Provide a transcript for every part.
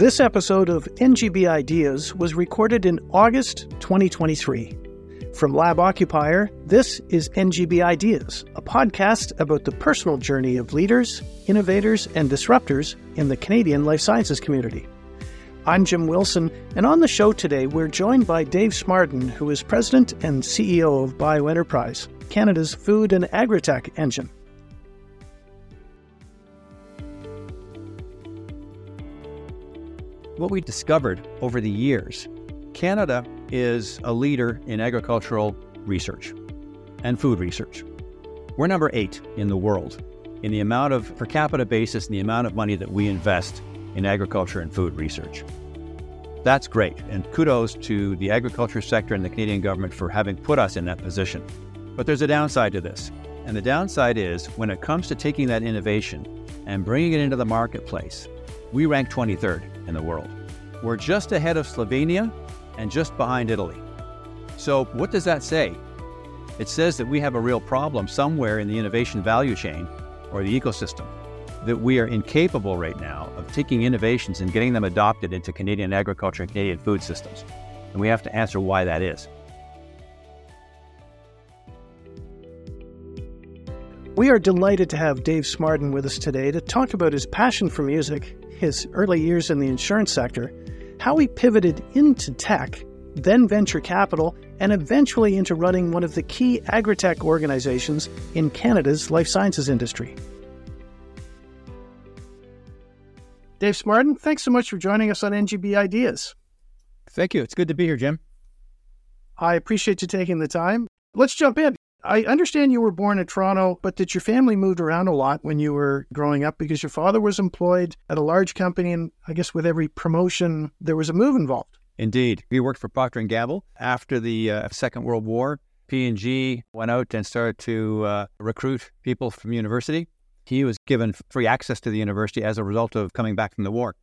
This episode of NGB Ideas was recorded in August 2023. From Lab Occupier, this is NGB Ideas, a podcast about the personal journey of leaders, innovators, and disruptors in the Canadian life sciences community. I'm Jim Wilson, and on the show today, we're joined by Dave Smardon, who is President and CEO of BioEnterprise, Canada's food and agritech engine. What we discovered over the years, Canada is a leader in agricultural research and food research. We're number eight in the world in the amount of per capita basis and the amount of money that we invest in agriculture and food research. That's great, and kudos to the agriculture sector and the Canadian government for having put us in that position. But there's a downside to this, and the downside is when it comes to taking that innovation and bringing it into the marketplace, we rank 23rd in the world. We're just ahead of Slovenia and just behind Italy. So, what does that say? It says that we have a real problem somewhere in the innovation value chain or the ecosystem, that we are incapable right now of taking innovations and getting them adopted into Canadian agriculture and Canadian food systems. And we have to answer why that is. We are delighted to have Dave Smardon with us today to talk about his passion for music, his early years in the insurance sector, how he pivoted into tech, then venture capital, and eventually into running one of the key agritech organizations in Canada's life sciences industry. Dave Smardon, thanks so much for joining us on NGB Ideas. Thank you. It's good to be here, Jim. I appreciate you taking the time. Let's jump in. I understand you were born in Toronto, but that your family moved around a lot when you were growing up because your father was employed at a large company, and I guess with every promotion there was a move involved. Indeed, he worked for Procter and Gamble after the uh, Second World War. P&G went out and started to uh, recruit people from university. He was given free access to the university as a result of coming back from the war.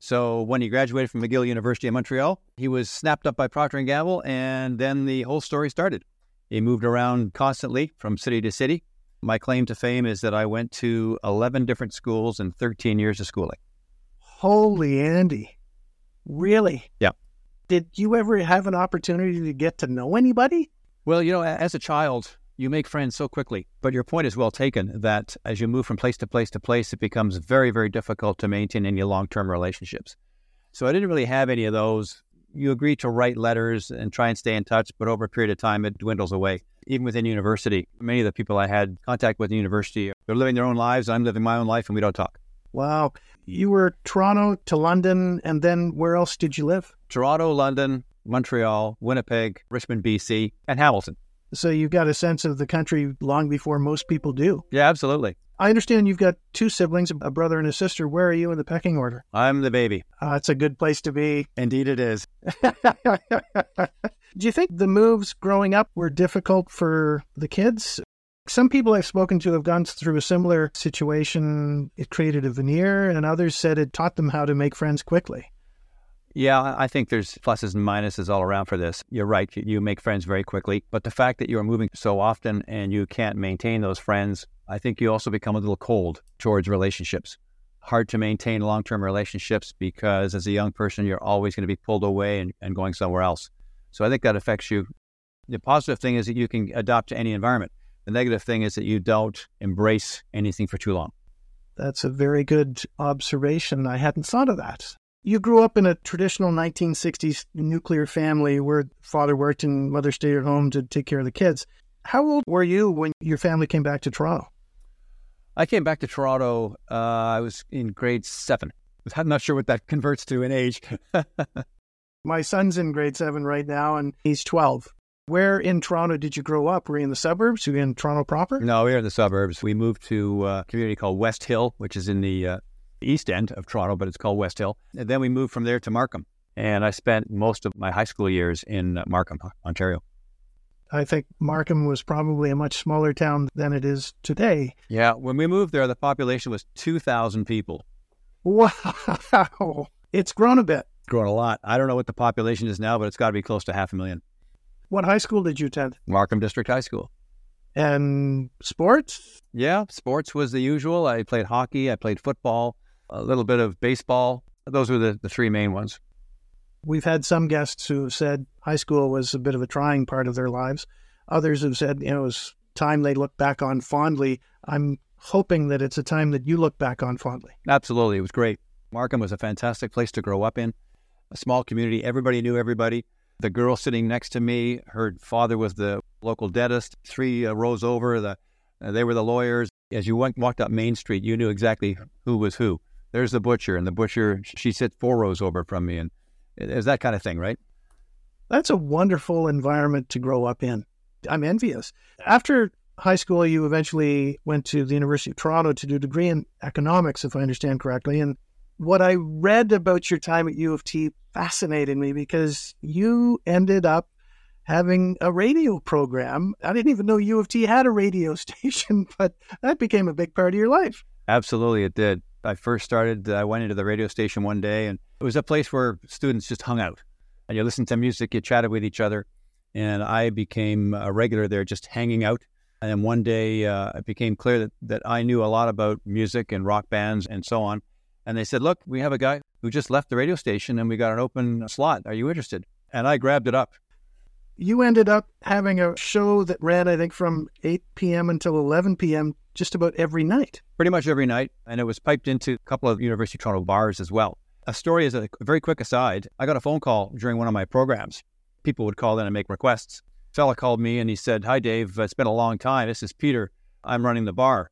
So when he graduated from McGill University in Montreal, he was snapped up by Procter and Gamble, and then the whole story started. He moved around constantly from city to city. My claim to fame is that I went to 11 different schools in 13 years of schooling. Holy Andy. Really? Yeah. Did you ever have an opportunity to get to know anybody? Well, you know, as a child, you make friends so quickly. But your point is well taken that as you move from place to place to place, it becomes very, very difficult to maintain any long term relationships. So I didn't really have any of those you agree to write letters and try and stay in touch, but over a period of time, it dwindles away. Even within university, many of the people I had contact with in university, they're living their own lives. I'm living my own life, and we don't talk. Wow. You were Toronto to London, and then where else did you live? Toronto, London, Montreal, Winnipeg, Richmond, BC, and Hamilton. So you've got a sense of the country long before most people do. Yeah, absolutely. I understand you've got two siblings, a brother and a sister. Where are you in the pecking order? I'm the baby. Uh, it's a good place to be. Indeed, it is. Do you think the moves growing up were difficult for the kids? Some people I've spoken to have gone through a similar situation. It created a veneer, and others said it taught them how to make friends quickly. Yeah, I think there's pluses and minuses all around for this. You're right, you make friends very quickly, but the fact that you're moving so often and you can't maintain those friends, I think you also become a little cold towards relationships. Hard to maintain long term relationships because as a young person, you're always going to be pulled away and, and going somewhere else. So I think that affects you. The positive thing is that you can adapt to any environment. The negative thing is that you don't embrace anything for too long. That's a very good observation. I hadn't thought of that. You grew up in a traditional 1960s nuclear family where father worked and mother stayed at home to take care of the kids. How old were you when your family came back to Toronto? I came back to Toronto. Uh, I was in grade seven. I'm not sure what that converts to in age. My son's in grade seven right now, and he's 12. Where in Toronto did you grow up? Were you in the suburbs? Were you in Toronto proper? No, we were in the suburbs. We moved to a community called West Hill, which is in the uh, east end of Toronto, but it's called West Hill. And then we moved from there to Markham. And I spent most of my high school years in uh, Markham, Ontario. I think Markham was probably a much smaller town than it is today. Yeah, when we moved there, the population was 2,000 people. Wow. It's grown a bit. Grown a lot. I don't know what the population is now, but it's got to be close to half a million. What high school did you attend? Markham District High School. And sports? Yeah, sports was the usual. I played hockey, I played football, a little bit of baseball. Those were the, the three main ones. We've had some guests who have said high school was a bit of a trying part of their lives. Others have said, you know, it was time they look back on fondly. I'm hoping that it's a time that you look back on fondly. Absolutely. It was great. Markham was a fantastic place to grow up in, a small community. Everybody knew everybody. The girl sitting next to me, her father was the local dentist. Three uh, rows over, the uh, they were the lawyers. As you went, walked up Main Street, you knew exactly who was who. There's the butcher, and the butcher, she sits four rows over from me. And it's that kind of thing, right? That's a wonderful environment to grow up in. I'm envious. After high school, you eventually went to the University of Toronto to do a degree in economics, if I understand correctly. And what I read about your time at U of T fascinated me because you ended up having a radio program. I didn't even know U of T had a radio station, but that became a big part of your life. Absolutely, it did. I first started, I went into the radio station one day, and it was a place where students just hung out. And you listened to music, you chatted with each other. And I became a regular there, just hanging out. And then one day uh, it became clear that, that I knew a lot about music and rock bands and so on. And they said, Look, we have a guy who just left the radio station and we got an open slot. Are you interested? And I grabbed it up. You ended up having a show that ran, I think, from 8 p.m. until 11 p.m. just about every night. Pretty much every night. And it was piped into a couple of University of Toronto bars as well. A story is a very quick aside. I got a phone call during one of my programs. People would call in and make requests. A fella called me and he said, Hi, Dave. It's been a long time. This is Peter. I'm running the bar.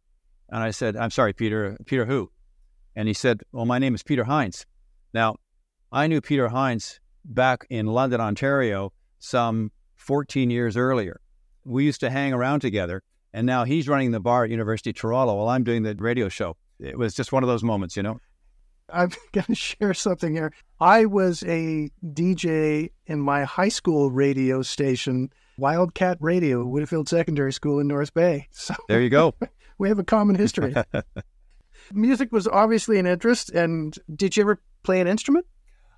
And I said, I'm sorry, Peter. Peter who? And he said, Well, my name is Peter Hines. Now, I knew Peter Hines back in London, Ontario, some 14 years earlier. We used to hang around together, and now he's running the bar at University of Toronto while I'm doing the radio show. It was just one of those moments, you know. I'm going to share something here. I was a DJ in my high school radio station, Wildcat Radio, Widdifield Secondary School in North Bay. So there you go. we have a common history. Music was obviously an interest. And did you ever play an instrument?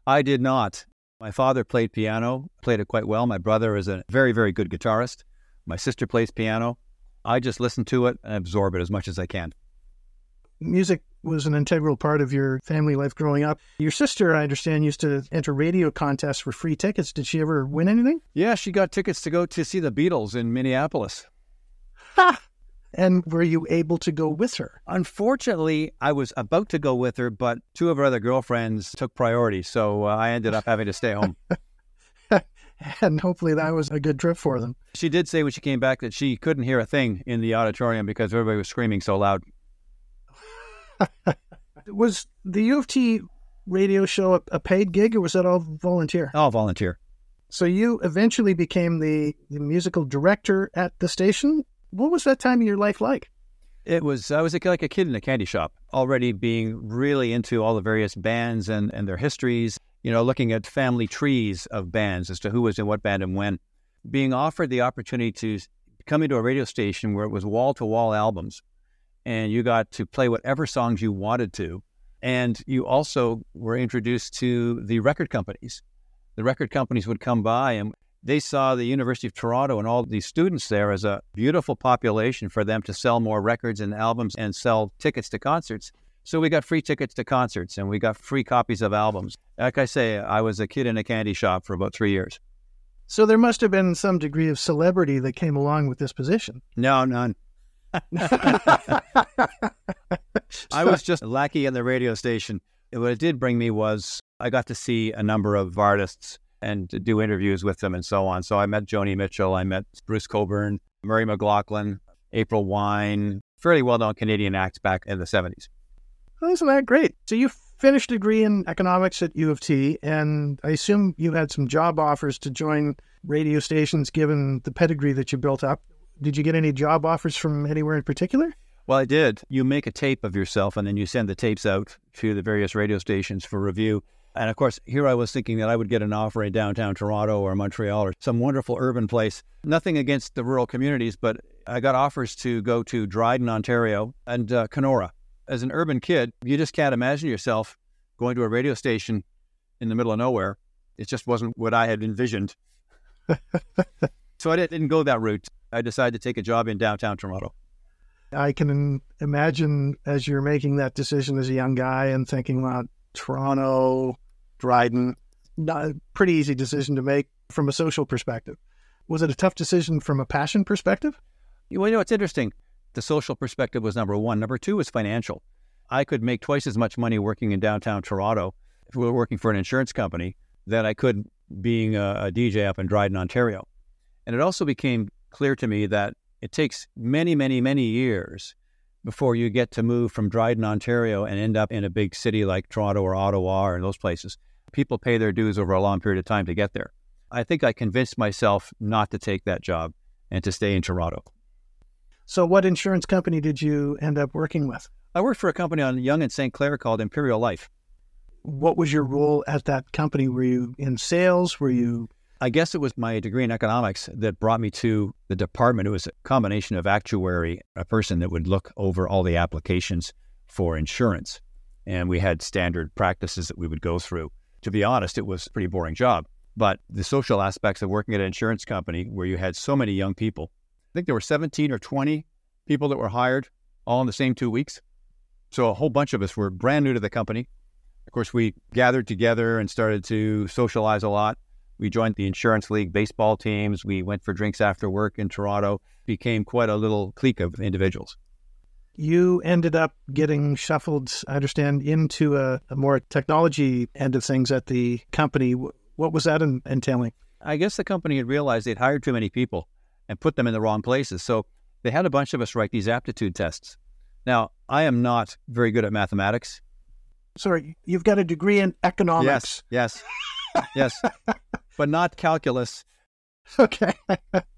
I did not. My father played piano, played it quite well. My brother is a very, very good guitarist. My sister plays piano. I just listen to it and absorb it as much as I can. Music was an integral part of your family life growing up. Your sister, I understand, used to enter radio contests for free tickets. Did she ever win anything? Yeah, she got tickets to go to see the Beatles in Minneapolis. Ha! And were you able to go with her? Unfortunately, I was about to go with her, but two of her other girlfriends took priority. So uh, I ended up having to stay home. and hopefully that was a good trip for them. She did say when she came back that she couldn't hear a thing in the auditorium because everybody was screaming so loud. was the U of T radio show a, paid gig or was that all volunteer? All volunteer. So you eventually became the, the musical director at the station what was that time of your life like? It was I was like a kid in a candy shop, already being really into all the various bands and, and their histories, you know, looking at family trees of bands as to who was in what band and when. Being offered the opportunity to come into a radio station where it was wall to wall albums and you got to play whatever songs you wanted to. And you also were introduced to the record companies. The record companies would come by and they saw the University of Toronto and all these students there as a beautiful population for them to sell more records and albums and sell tickets to concerts. So we got free tickets to concerts and we got free copies of albums. Like I say, I was a kid in a candy shop for about three years. So there must have been some degree of celebrity that came along with this position. No, none. I was just lackey in the radio station. What it did bring me was I got to see a number of artists and do interviews with them and so on. So I met Joni Mitchell, I met Bruce Cockburn, Murray McLauchlan, April Wine, fairly well known Canadian acts back in the 70s. Well, isn't that great? So you finished degree in economics at U of T, and I assume you had some job offers to join radio stations given the pedigree that you built up. Did you get any job offers from anywhere in particular? Well, I did. You make a tape of yourself and then you send the tapes out to the various radio stations for review. And of course, here I was thinking that I would get an offer in downtown Toronto or Montreal or some wonderful urban place. Nothing against the rural communities, but I got offers to go to Dryden, Ontario and uh, Kenora. As an urban kid, you just can't imagine yourself going to a radio station in the middle of nowhere. It just wasn't what I had envisioned. so I didn't go that route. I decided to take a job in downtown Toronto. I can imagine as you're making that decision as a young guy and thinking, well, Toronto, Dryden. Not a pretty easy decision to make from a social perspective. Was it a tough decision from a passion perspective? Well, you know, it's interesting. The social perspective was number one. Number two was financial. I could make twice as much money working in downtown Toronto if we were working for an insurance company than I could being a, a DJ up in Dryden, Ontario. And it also became clear to me that it takes many, many, many years before you get to move from Dryden, Ontario and end up in a big city like Toronto or Ottawa or those places. People pay their dues over a long period of time to get there. I think I convinced myself not to take that job and to stay in Toronto. So, what insurance company did you end up working with? I worked for a company on Yonge and St. Clair called Imperial Life. What was your role at that company? Were you in sales? Were you? I guess it was my degree in economics that brought me to the department. It was a combination of actuary, a person that would look over all the applications for insurance. And we had standard practices that we would go through. To be honest, it was a pretty boring job. But the social aspects of working at an insurance company where you had so many young people, think there were 17 or 20 people that were hired all in the same two weeks. So a whole bunch of us were brand new to the company. Of course, we gathered together and started to socialize a lot. We joined the insurance league baseball teams. We went for drinks after work in Toronto, became quite a little clique of individuals. You ended up getting shuffled, I understand, into a, a more technology end of things at the company. What was that entailing? I guess the company had realized they'd hired too many people and put them in the wrong places. So they had a bunch of us write these aptitude tests. Now, I am not very good at mathematics. Sorry, you've got a degree in economics. Yes, yes, yes, but not calculus. Okay.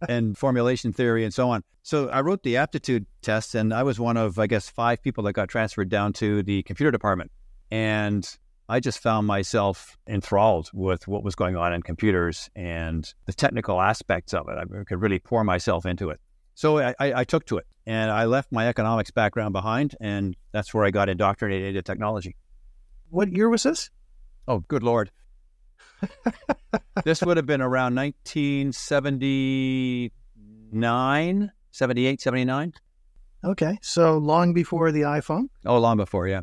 and formulation theory and so on. So I wrote the aptitude tests, and I was one of, I guess, five people that got transferred down to the computer department. And I just found myself enthralled with what was going on in computers and the technical aspects of it. I could really pour myself into it. So I, I, took to it and I left my economics background behind, and that's where I got indoctrinated into technology. What year was this? Oh, good Lord. this would have been around 1979, 78, 79. Okay. So long before the iPhone? Oh, long before, yeah.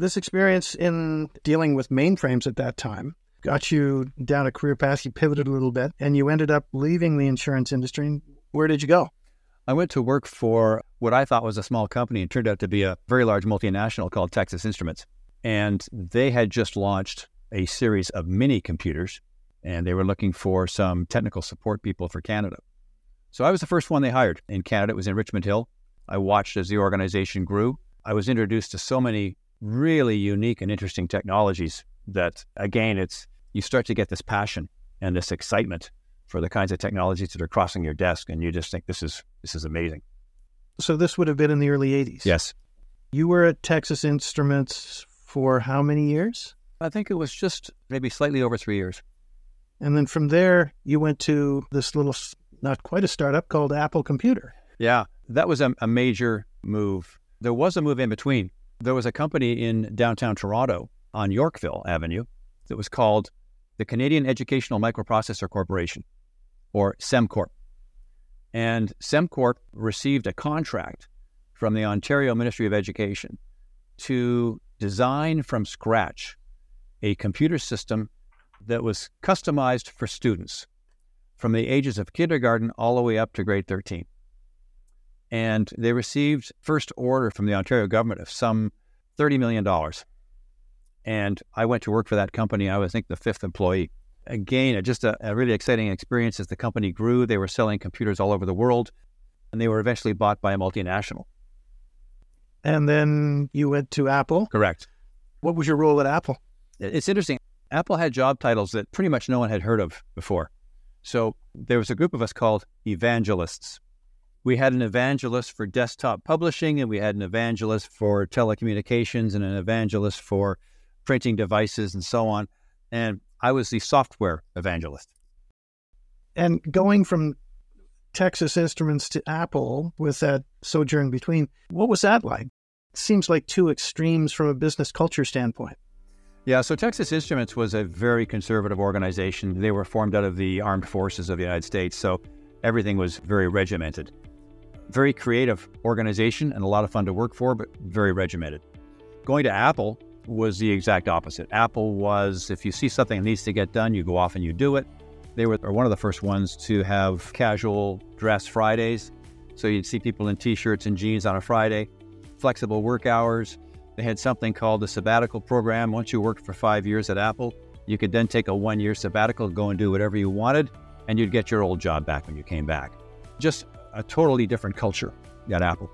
This experience in dealing with mainframes at that time got you down a career path. You pivoted a little bit and you ended up leaving the insurance industry. Where did you go? I went to work for what I thought was a small company and turned out to be a very large multinational called Texas Instruments. And they had just launched a series of mini computers and they were looking for some technical support people for Canada. So I was the first one they hired in Canada. It was in Richmond Hill. I watched as the organization grew. I was introduced to so many really unique and interesting technologies that again it's you start to get this passion and this excitement for the kinds of technologies that are crossing your desk and you just think this is this is amazing. So this would have been in the early 80s yes. You were at texas instruments for how many years? I think it was just maybe slightly over three years. And then from there you went to this little not quite a startup called apple computer. Yeah. That was a, a major move. There was a move in between there was a company in downtown Toronto on Yorkville Avenue that was called the Canadian Educational Microprocessor Corporation, or CEMCorp. And CEMCorp received a contract from the Ontario Ministry of Education to design from scratch a computer system that was customized for students from the ages of kindergarten all the way up to grade 13 and they received first order from the Ontario government of some $30 million. And I went to work for that company. I was, I think, the fifth employee. Again, just a, a really exciting experience as the company grew. They were selling computers all over the world, and they were eventually bought by a multinational. And then you went to Apple? Correct. What was your role at Apple? It's interesting. Apple had job titles that pretty much no one had heard of before. So there was a group of us called evangelists we had an evangelist for desktop publishing, and we had an evangelist for telecommunications, and an evangelist for printing devices, and so on. And I was the software evangelist. And going from Texas Instruments to Apple with that sojourn between, what was that like? It seems like two extremes from a business culture standpoint. Yeah, so Texas Instruments was a very conservative organization. They were formed out of the armed forces of the United States, so everything was very regimented very creative organization and a lot of fun to work for, but very regimented. Going to Apple was the exact opposite. Apple was, if you see something that needs to get done, you go off and you do it. They were one of the first ones to have casual dress Fridays. So you'd see people in t shirts and jeans on a Friday, flexible work hours. They had something called the sabbatical program. Once you worked for five years at Apple, you could then take a one year sabbatical, go and do whatever you wanted, and you'd get your old job back when you came back. Just a totally different culture at Apple.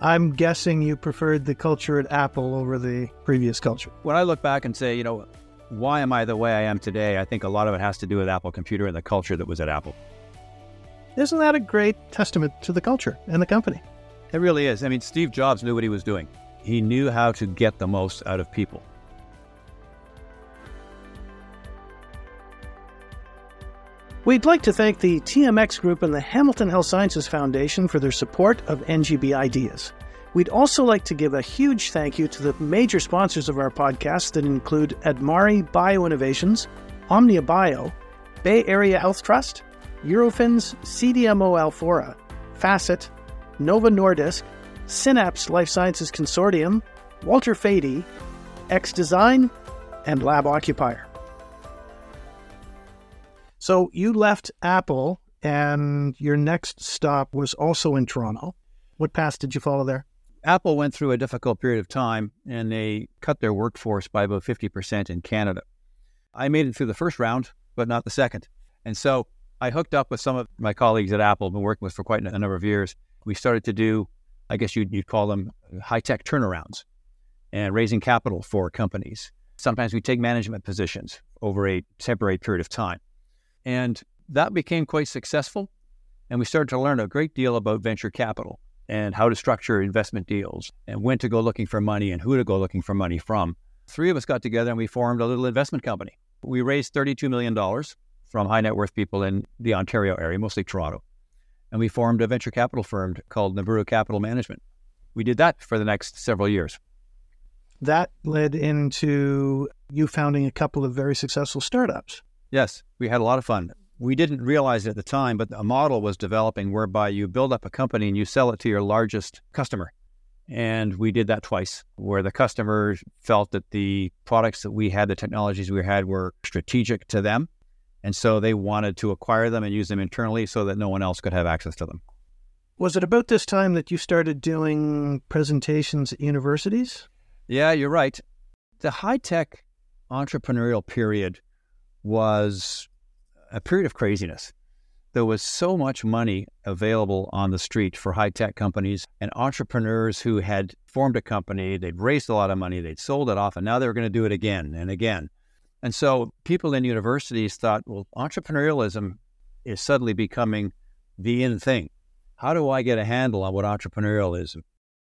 I'm guessing you preferred the culture at Apple over the previous culture. When I look back and say, you know, why am I the way I am today? I think a lot of it has to do with Apple Computer and the culture that was at Apple. Isn't that a great testament to the culture and the company? It really is. I mean, Steve Jobs knew what he was doing. He knew how to get the most out of people. We'd like to thank the TMX Group and the Hamilton Health Sciences Foundation for their support of NGB Ideas. We'd also like to give a huge thank you to the major sponsors of our podcast that include adMare Bioinnovations, Omnia Bio, Bay Area Health Trust, Eurofins, CDMO Alphora, FACIT, Novo Nordisk, Synapse Life Sciences Consortium, Walter Fedy, X Design, and Lab Occupier. So you left Apple, and your next stop was also in Toronto. What path did you follow there? Apple went through a difficult period of time and they cut their workforce by about 50% in Canada. I made it through the first round, but not the second. And so I hooked up with some of my colleagues at Apple, been working with for quite a number of years. We started to do, I guess you'd, you'd call them high tech turnarounds and raising capital for companies. Sometimes we take management positions over a temporary period of time. And that became quite successful. And we started to learn a great deal about venture capital and how to structure investment deals and when to go looking for money and who to go looking for money from. Three of us got together and we formed a little investment company. We raised $32 million from high net worth people in the Ontario area, mostly Toronto. And we formed a venture capital firm called Naburu Capital Management. We did that for the next several years. That led into you founding a couple of very successful startups. Yes, we had a lot of fun. We didn't realize it at the time, but a model was developing whereby you build up a company and you sell it to your largest customer. And we did that twice, where the customer felt that the products that we had, the technologies we had, were strategic to them. And so they wanted to acquire them and use them internally so that no one else could have access to them. Was it about this time that you started doing presentations at universities? Yeah, you're right. The high tech entrepreneurial period was a period of craziness. There was so much money available on the street for high tech companies and entrepreneurs who had formed a company, they'd raised a lot of money, they'd sold it off, and now they were going to do it again and again. And so people in universities thought, well, entrepreneurialism is suddenly becoming the in thing. How do I get a handle on what entrepreneurial is?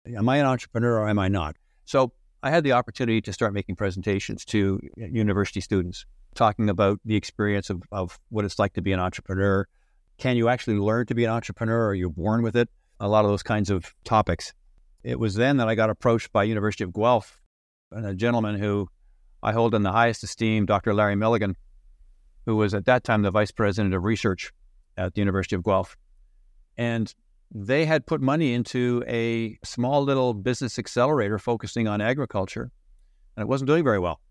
Am I an entrepreneur or am I not? So I had the opportunity to start making presentations to uh, university students talking about the experience of, of what it's like to be an entrepreneur. Can you actually learn to be an entrepreneur? Or are you born with it? A lot of those kinds of topics. It was then that I got approached by University of Guelph and a gentleman who I hold in the highest esteem, Dr. Larry Milligan, who was at that time the vice president of research at the University of Guelph. And they had put money into a small little business accelerator focusing on agriculture, and it wasn't doing very well.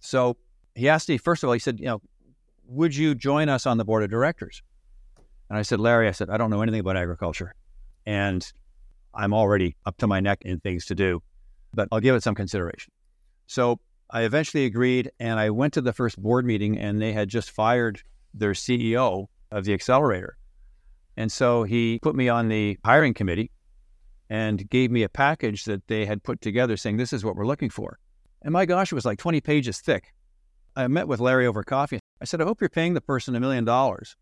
So he asked me, first of all, he said, you know, would you join us on the board of directors? And I said, Larry, I said, I don't know anything about agriculture. And I'm already up to my neck in things to do, but I'll give it some consideration. So I eventually agreed and I went to the first board meeting and they had just fired their CEO of the accelerator. And so he put me on the hiring committee and gave me a package that they had put together saying, this is what we're looking for. And my gosh, it was like 20 pages thick. I met with Larry over coffee. I said, I hope you're paying the person a million dollars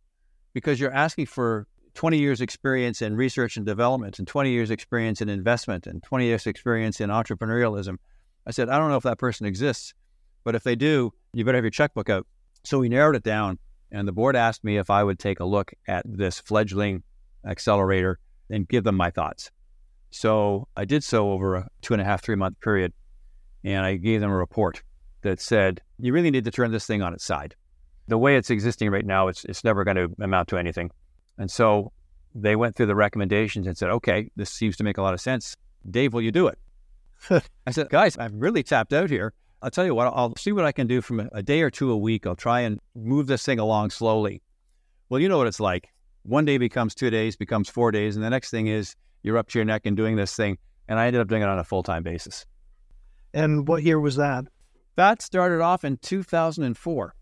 because you're asking for 20 years experience in research and development and 20 years experience in investment and 20 years experience in entrepreneurialism. I said, I don't know if that person exists, but if they do, you better have your checkbook out. So we narrowed it down and the board asked me if I would take a look at this fledgling accelerator and give them my thoughts. So I did so over a two and a half, three month period. And I gave them a report that said, you really need to turn this thing on its side. The way it's existing right now, it's, it's never going to amount to anything. And so they went through the recommendations and said, okay, this seems to make a lot of sense. Dave, will you do it? I said, guys, I'm really tapped out here. I'll tell you what, I'll see what I can do from a day or two a week. I'll try and move this thing along slowly. Well, you know what it's like. One day becomes two days, becomes four days, and the next thing is you're up to your neck and doing this thing. And I ended up doing it on a full time basis. And what year was that? That started off in 2004.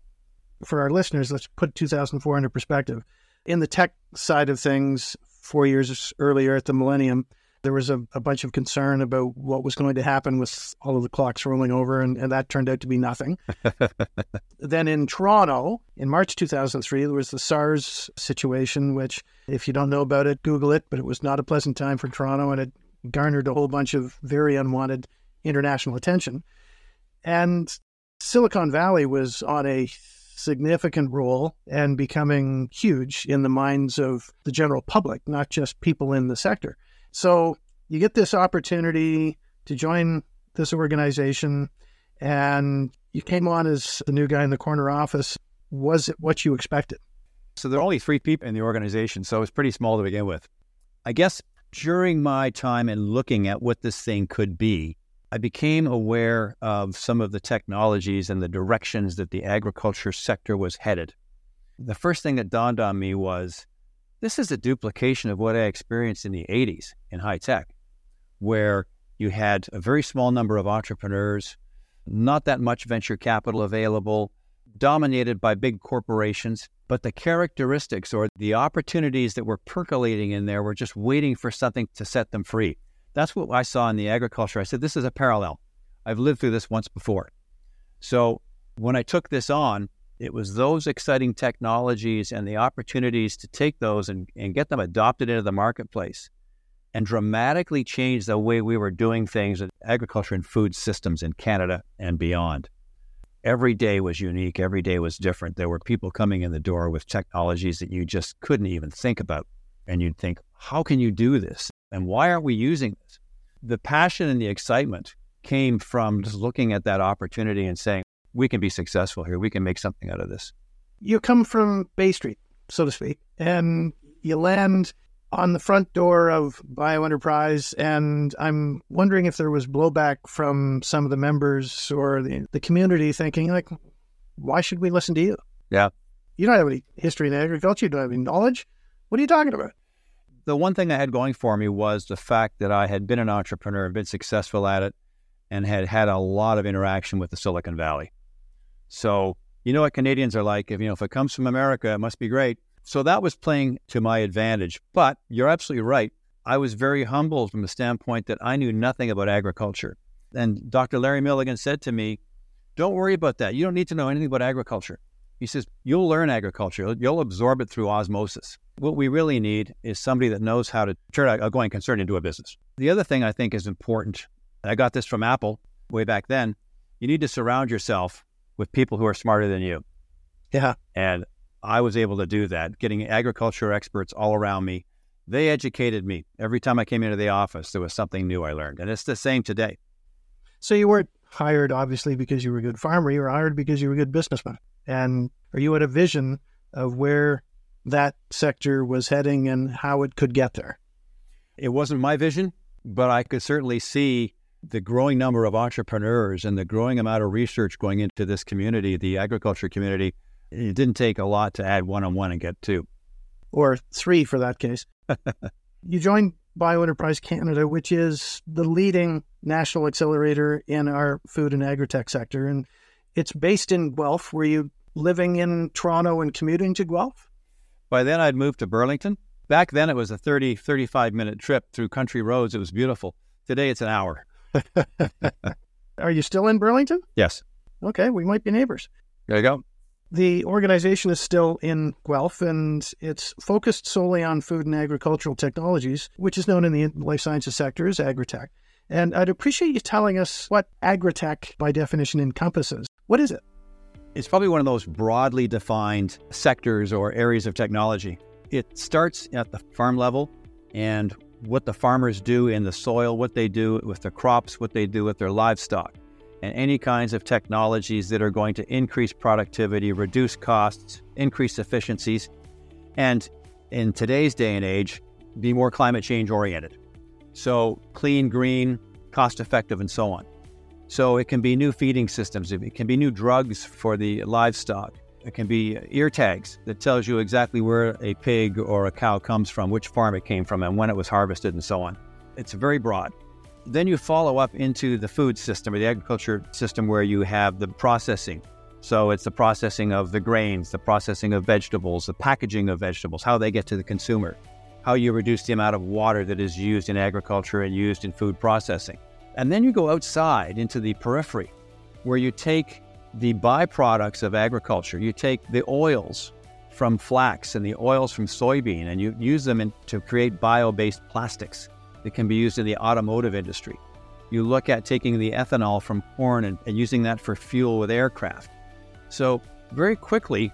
For our listeners, let's put 2004 into perspective. In the tech side of things, four years earlier at the millennium, there was a, a, bunch of concern about what was going to happen with all of the clocks rolling over, and, and that turned out to be nothing. then in Toronto, in March 2003, there was the SARS situation, which, if you don't know about it, Google it, but it was not a pleasant time for Toronto, and it garnered a whole bunch of very unwanted international attention. And Silicon Valley was on a significant role and becoming huge in the minds of the general public, not just people in the sector. So you get this opportunity to join this organization, and you came on as the new guy in the corner office. Was it what you expected? So there are only three people in the organization, so it's pretty small to begin with. I guess during my time and looking at what this thing could be, I became aware of some of the technologies and the directions that the agriculture sector was headed. The first thing that dawned on me was this is a duplication of what I experienced in the 80s in high tech, where you had a very small number of entrepreneurs, not that much venture capital available, dominated by big corporations, but the characteristics or the opportunities that were percolating in there were just waiting for something to set them free. That's what I saw in the agriculture. I said, this is a parallel. I've lived through this once before. So when I took this on, it was those exciting technologies and the opportunities to take those and, and get them adopted into the marketplace and dramatically change the way we were doing things in agriculture and food systems in Canada and beyond. Every day was unique. Every day was different. There were people coming in the door with technologies that you just couldn't even think about. And you'd think, how can you do this? And why aren't we using this? The passion and the excitement came from just looking at that opportunity and saying, we can be successful here. We can make something out of this. You come from Bay Street, so to speak, and you land on the front door of BioEnterprise. And I'm wondering if there was blowback from some of the members or the, the community thinking, like, why should we listen to you? Yeah. You don't have any history in agriculture. You don't have any knowledge. What are you talking about? The one thing I had going for me was the fact that I had been an entrepreneur and been successful at it and had had a lot of interaction with the Silicon Valley. So, you know what Canadians are like. If you know if it comes from America, it must be great. So that was playing to my advantage. But you're absolutely right. I was very humbled from the standpoint that I knew nothing about agriculture. And Dr. Larry Milligan said to me, Don't worry about that. You don't need to know anything about agriculture. He says, You'll learn agriculture, you'll absorb it through osmosis. What we really need is somebody that knows how to turn a going concern into a business. The other thing I think is important, I got this from Apple way back then, you need to surround yourself with people who are smarter than you. Yeah. And I was able to do that, getting agriculture experts all around me. They educated me. Every time I came into the office, there was something new I learned. And it's the same today. So you weren't hired, obviously, because you were a good farmer. You were hired because you were a good businessman. And are you had a vision of where that sector was heading and how it could get there. It wasn't my vision, but I could certainly see the growing number of entrepreneurs and the growing amount of research going into this community, the agriculture community. It didn't take a lot to add one on one and get two. Or three for that case. you joined BioEnterprise Canada, which is the leading national accelerator in our food and agri-tech sector. And it's based in Guelph. Were you living in Toronto and commuting to Guelph? By then, I'd moved to Burlington. Back then, it was a 30, 35 minute trip through country roads. It was beautiful. Today, it's an hour. Are you still in Burlington? Yes. Okay, we might be neighbors. There you go. The organization is still in Guelph and it's focused solely on food and agricultural technologies, which is known in the life sciences sector as agritech. And I'd appreciate you telling us what agritech by definition encompasses. What is it? It's probably one of those broadly defined sectors or areas of technology. It starts at the farm level and what the farmers do in the soil, what they do with their crops, what they do with their livestock, and any kinds of technologies that are going to increase productivity, reduce costs, increase efficiencies, and in today's day and age, be more climate change oriented. So, clean, green, cost effective, and so on. So it can be new feeding systems, it can be new drugs for the livestock, it can be ear tags that tells you exactly where a pig or a cow comes from, which farm it came from, and when it was harvested, and so on. It's very broad. Then you follow up into the food system or the agriculture system where you have the processing. So it's the processing of the grains, the processing of vegetables, the packaging of vegetables, how they get to the consumer, how you reduce the amount of water that is used in agriculture and used in food processing. And then you go outside into the periphery where you take the byproducts of agriculture. You take the oils from flax and the oils from soybean and you use them in, to create bio based plastics that can be used in the automotive industry. You look at taking the ethanol from corn and, and using that for fuel with aircraft. So, very quickly,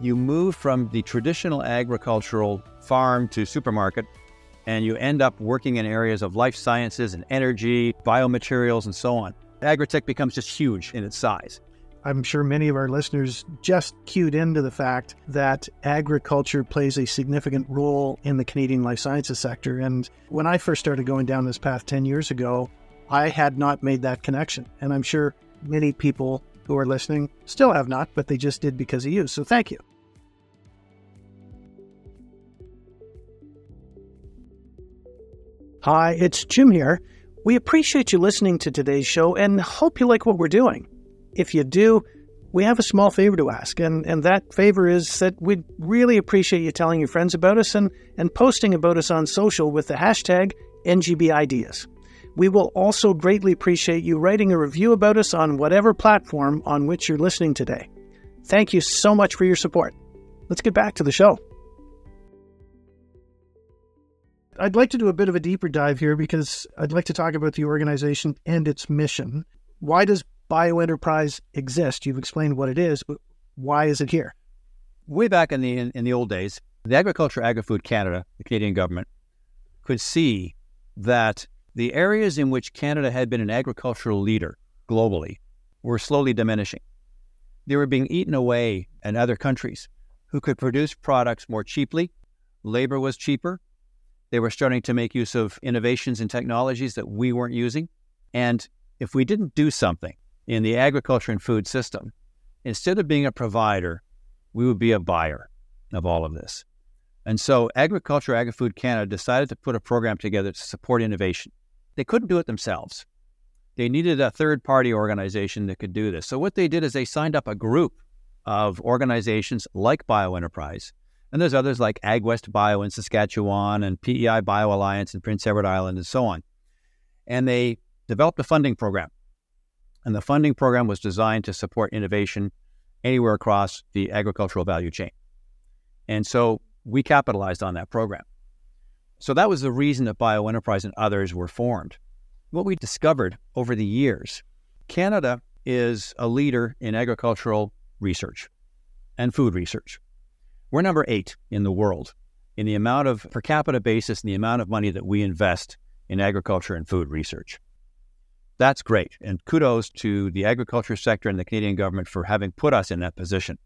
you move from the traditional agricultural farm to supermarket, and you end up working in areas of life sciences and energy, biomaterials, and so on. Agritech becomes just huge in its size. I'm sure many of our listeners just cued into the fact that agriculture plays a significant role in the Canadian life sciences sector. And when I first started going down this path 10 years ago, I had not made that connection. And I'm sure many people who are listening still have not, but they just did because of you. So thank you. Hi, it's Jim here. We appreciate you listening to today's show and hope you like what we're doing. If you do, we have a small favor to ask, and, and that favor is that we'd really appreciate you telling your friends about us and, and posting about us on social with the hashtag NGBIdeas. We will also greatly appreciate you writing a review about us on whatever platform on which you're listening today. Thank you so much for your support. Let's get back to the show. I'd like to do a bit of a deeper dive here because I'd like to talk about the organization and its mission. Why does bioenterprise exist? You've explained what it is, but why is it here? Way back in the in, in the old days, the Agriculture Agri-Food Canada, the Canadian government, could see that the areas in which Canada had been an agricultural leader globally were slowly diminishing. They were being eaten away in other countries who could produce products more cheaply. Labor was cheaper. They were starting to make use of innovations and technologies that we weren't using. And if we didn't do something in the agriculture and food system, instead of being a provider, we would be a buyer of all of this. And so Agriculture Agri-Food Canada decided to put a program together to support innovation. They couldn't do it themselves. They needed a third party organization that could do this. So what they did is they signed up a group of organizations like BioEnterprise, and there's others like AgWest Bio in Saskatchewan and PEI Bio Alliance in Prince Edward Island and so on. And they developed a funding program and the funding program was designed to support innovation anywhere across the agricultural value chain. And so we capitalized on that program. So that was the reason that BioEnterprise and others were formed. What we discovered over the years, Canada is a leader in agricultural research and food research. We're number eight in the world in the amount of per capita basis and the amount of money that we invest in agriculture and food research. That's great. And kudos to the agriculture sector and the Canadian government for having put us in that position.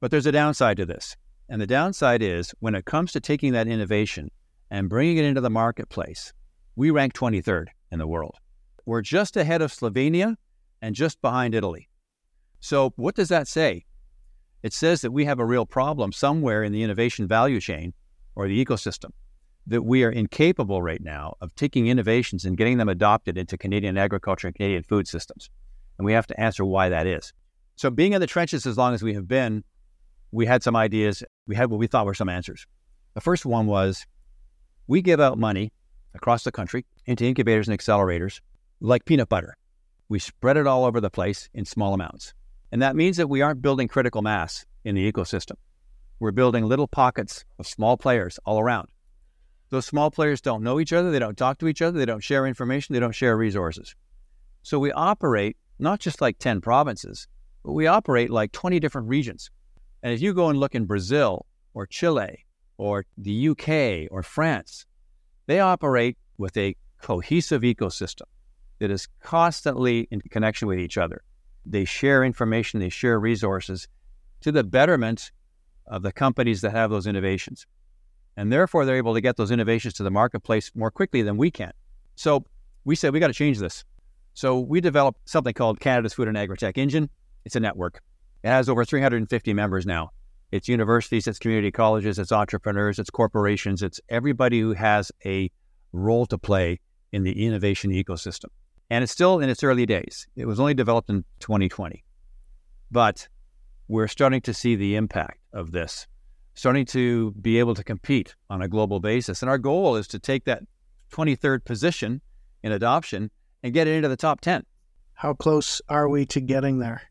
But there's a downside to this. And the downside is when it comes to taking that innovation and bringing it into the marketplace, we rank 23rd in the world. We're just ahead of Slovenia and just behind Italy. So, what does that say? It says that we have a real problem somewhere in the innovation value chain or the ecosystem that we are incapable right now of taking innovations and getting them adopted into Canadian agriculture and Canadian food systems. And we have to answer why that is. So, being in the trenches as long as we have been, we had some ideas. We had what we thought were some answers. The first one was we give out money across the country into incubators and accelerators like peanut butter. We spread it all over the place in small amounts. And that means that we aren't building critical mass in the ecosystem. We're building little pockets of small players all around. Those small players don't know each other, they don't talk to each other, they don't share information, they don't share resources. So we operate not just like 10 provinces, but we operate like 20 different regions. And if you go and look in Brazil or Chile or the UK or France, they operate with a cohesive ecosystem that is constantly in connection with each other. They share information, they share resources to the betterment of the companies that have those innovations and therefore they're able to get those innovations to the marketplace more quickly than we can. So we said we got to change this. So we developed something called Canada's Food and Agritech Engine. It's a network. It has over 350 members now. It's universities, it's community colleges, it's entrepreneurs, it's corporations, it's everybody who has a role to play in the innovation ecosystem. And it's still in its early days. It was only developed in 2020. But we're starting to see the impact of this, starting to be able to compete on a global basis. And our goal is to take that 23rd position in adoption and get it into the top 10. How close are we to getting there?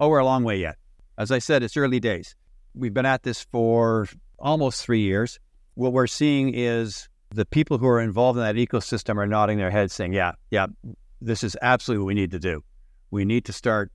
Oh, we're a long way yet. As I said, it's early days. We've been at this for almost three years. What we're seeing is the people who are involved in that ecosystem are nodding their heads saying, yeah, yeah, this is absolutely what we need to do. We need to start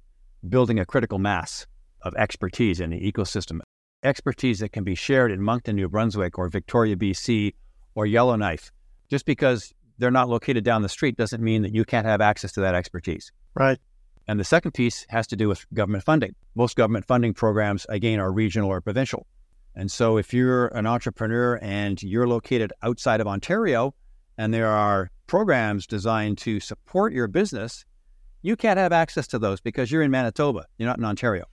building a critical mass of expertise in the ecosystem, expertise that can be shared in Moncton, New Brunswick, or Victoria, BC, or Yellowknife. Just because they're not located down the street doesn't mean that you can't have access to that expertise. Right. And the second piece has to do with government funding. Most government funding programs, again, are regional or provincial. And so if you're an entrepreneur and you're located outside of Ontario and there are programs designed to support your business, you can't have access to those because you're in Manitoba, you're not in Ontario.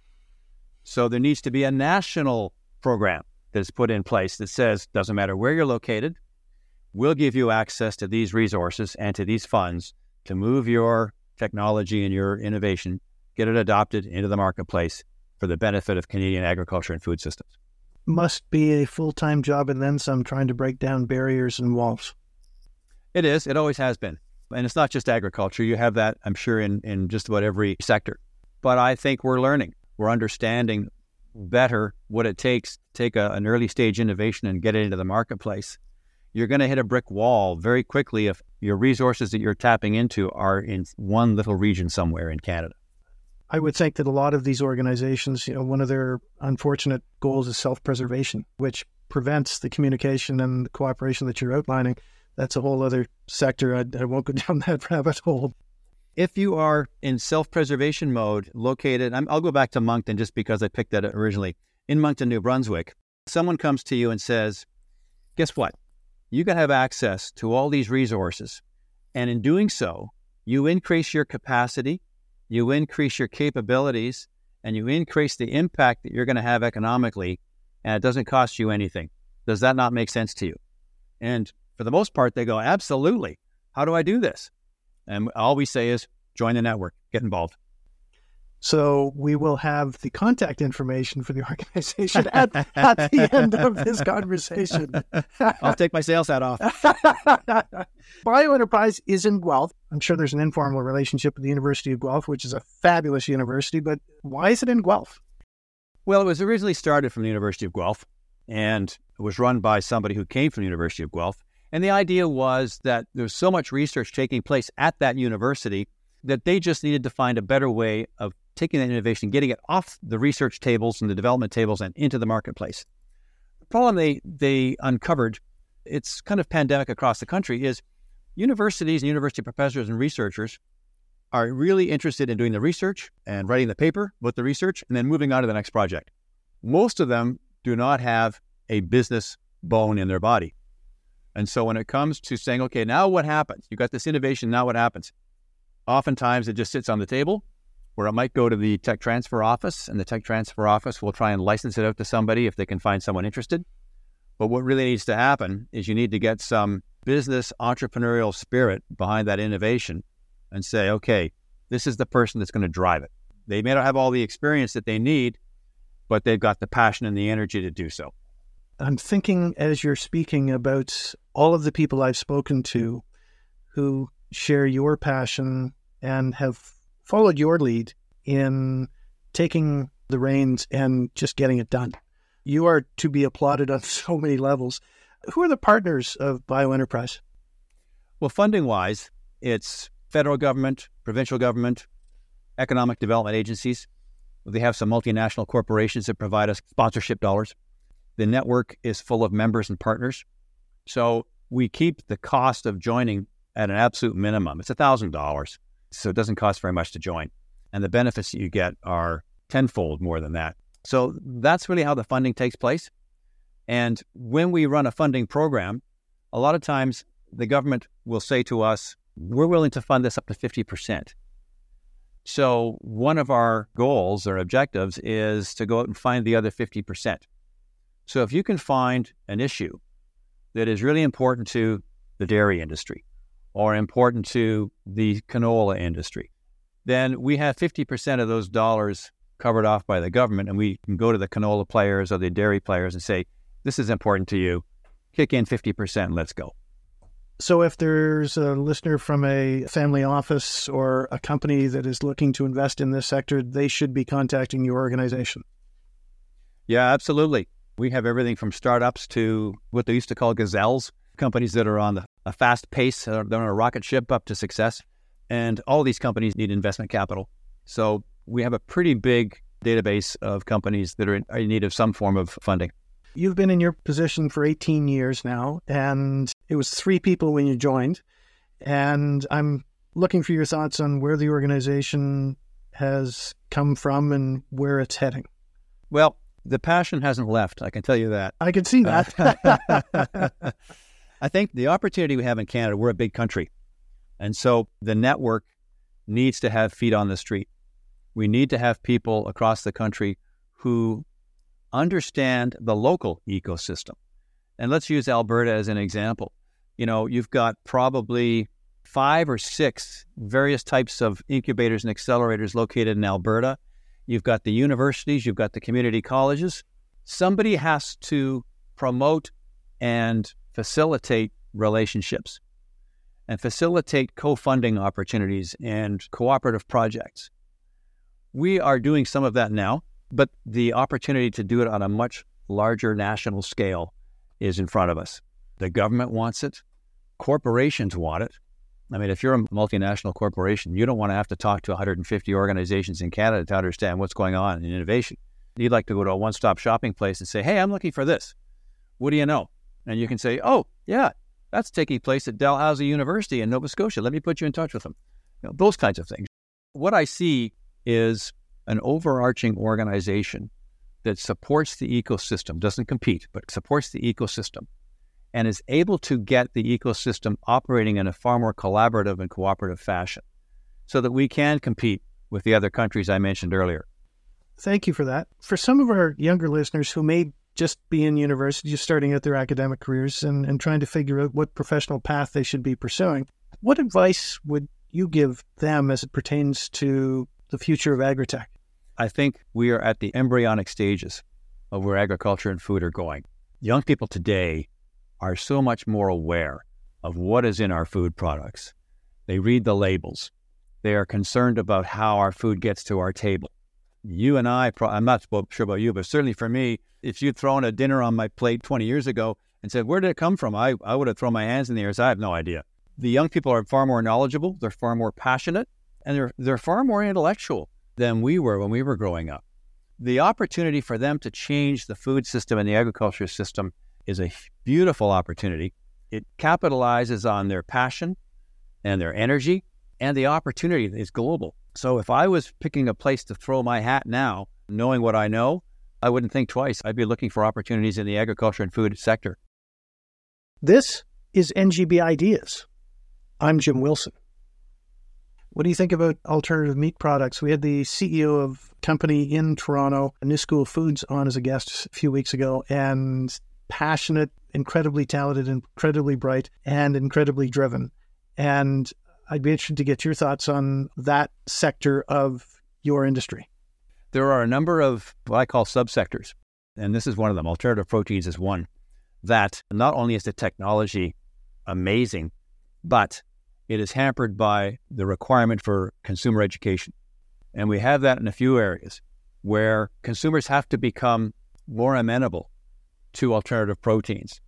So there needs to be a national program that's put in place that says, doesn't matter where you're located, we'll give you access to these resources and to these funds to move your technology and your innovation, get it adopted into the marketplace for the benefit of Canadian agriculture and food systems. Must be a full time job and then some trying to break down barriers and walls. It is. It always has been. And it's not just agriculture. You have that, I'm sure, in, in just about every sector. But I think we're learning. We're understanding better what it takes to take a, an early stage innovation and get it into the marketplace you're going to hit a brick wall very quickly if your resources that you're tapping into are in one little region somewhere in Canada. I would think that a lot of these organizations, you know, one of their unfortunate goals is self preservation, which prevents the communication and the cooperation that you're outlining. That's a whole other sector. I, I won't go down that rabbit hole. If you are in self preservation mode, located, i will go back to Moncton just because I picked that originally. In Moncton, New Brunswick, someone comes to you and says, Guess what? you can have access to all these resources. And in doing so, you increase your capacity, you increase your capabilities, and you increase the impact that you're going to have economically, and it doesn't cost you anything. Does that not make sense to you? And for the most part, they go, absolutely. How do I do this? And all we say is join the network, get involved. So we will have the contact information for the organization at, at the end of this conversation. I'll take my sales hat off. BioEnterprise is in Guelph. I'm sure there's an informal relationship with the University of Guelph, which is a fabulous university, but why is it in Guelph? Well, it was originally started from the University of Guelph and it was run by somebody who came from the University of Guelph. And the idea was that there's so much research taking place at that university that they just needed to find a better way of taking that innovation, getting it off the research tables and the development tables and into the marketplace. The problem they, they uncovered, it's kind of pandemic across the country, is universities and university professors and researchers are really interested in doing the research and writing the paper with the research and then moving on to the next project. Most of them do not have a business bone in their body. And so when it comes to saying, okay, now what happens? You got this innovation, now what happens? Oftentimes it just sits on the table where it might go to the tech transfer office, and the tech transfer office will try and license it out to somebody if they can find someone interested. But what really needs to happen is you need to get some business entrepreneurial spirit behind that innovation and say, okay, this is the person that's going to drive it. They may not have all the experience that they need, but they've got the passion and the energy to do so. I'm thinking as you're speaking about all of the people I've spoken to who share your passion and have followed your lead in taking the reins and just getting it done. You are to be applauded on so many levels. Who are the partners of BioEnterprise? Well, funding wise, it's federal government, provincial government, economic development agencies. They have some multinational corporations that provide us sponsorship dollars. The network is full of members and partners. So we keep the cost of joining at an absolute minimum. It's $1,000 so it doesn't cost very much to join. And the benefits that you get are tenfold more than that. So that's really how the funding takes place. And when we run a funding program, a lot of times the government will say to us, we're willing to fund this up to 50%. So, one of our goals or objectives is to go out and find the other 50%. So, if you can find an issue that is really important to the dairy industry or important to the canola industry, then we have 50% of those dollars covered off by the government. And we can go to the canola players or the dairy players and say, this is important to you. Kick in 50% let's go. So, if there's a listener from a family office or a company that is looking to invest in this sector, they should be contacting your organization. Yeah, absolutely. We have everything from startups to what they used to call gazelles, companies that are on the, a fast pace, uh, they're on a rocket ship up to success. And all these companies need investment capital. So, we have a pretty big database of companies that are in, are in need of some form of funding. You've been in your position for 18 years now, and it was three people when you joined. And I'm looking for your thoughts on where the organization has come from and where it's heading. Well, the passion hasn't left. I can tell you that. I can see that. I think the opportunity we have in Canada, we're a big country. And so the network needs to have feet on the street. We need to have people across the country who understand the local ecosystem. And let's use Alberta as an example. You know, you've got probably five or six various types of incubators and accelerators located in Alberta. You've got the universities, you've got the community colleges. Somebody has to promote and facilitate relationships and facilitate co funding opportunities and cooperative projects. We are doing some of that now. But the opportunity to do it on a much larger national scale is in front of us. The government wants it, corporations want it. I mean, if you're a multinational corporation, you don't want to have to talk to 150 organizations in Canada to understand what's going on in innovation. You'd like to go to a one stop shopping place and say, Hey, I'm looking for this. What do you know? And you can say, Oh, yeah, that's taking place at Dalhousie University in Nova Scotia. Let me put you in touch with them. You know, those kinds of things. What I see is an overarching organization that supports the ecosystem, doesn't compete, but supports the ecosystem, and is able to get the ecosystem operating in a far more collaborative and cooperative fashion so that we can compete with the other countries I mentioned earlier. Thank you for that. For some of our younger listeners who may just be in university, just starting out their academic careers and, and trying to figure out what professional path they should be pursuing, what advice would you give them as it pertains to the future of agritech? I think we are at the embryonic stages of where agriculture and food are going. Young people today are so much more aware of what is in our food products. They read the labels. They are concerned about how our food gets to our table. You and I, I'm not sure about you, but certainly for me, if you'd thrown a dinner on my plate 20 years ago and said, Where did it come from? I, I would have thrown my hands in the air. So I have no idea. The young people are far more knowledgeable, they're far more passionate, and they're, they're far more intellectual than we were when we were growing up. The opportunity for them to change the food system and the agriculture system is a beautiful opportunity. It capitalizes on their passion and their energy, and the opportunity is global. So if I was picking a place to throw my hat now, knowing what I know, I wouldn't think twice. I'd be looking for opportunities in the agriculture and food sector. This is NGB Ideas. I'm Jim Wilson. What do you think about alternative meat products? We had the CEO of company in Toronto, New School Foods, on as a guest a few weeks ago, and passionate, incredibly talented, incredibly bright, and incredibly driven. And I'd be interested to get your thoughts on that sector of your industry. There are a number of what I call subsectors, and this is one of them. Alternative proteins is one that not only is the technology amazing, but it is hampered by the requirement for consumer education. And we have that in a few areas where consumers have to become more amenable to alternative proteins.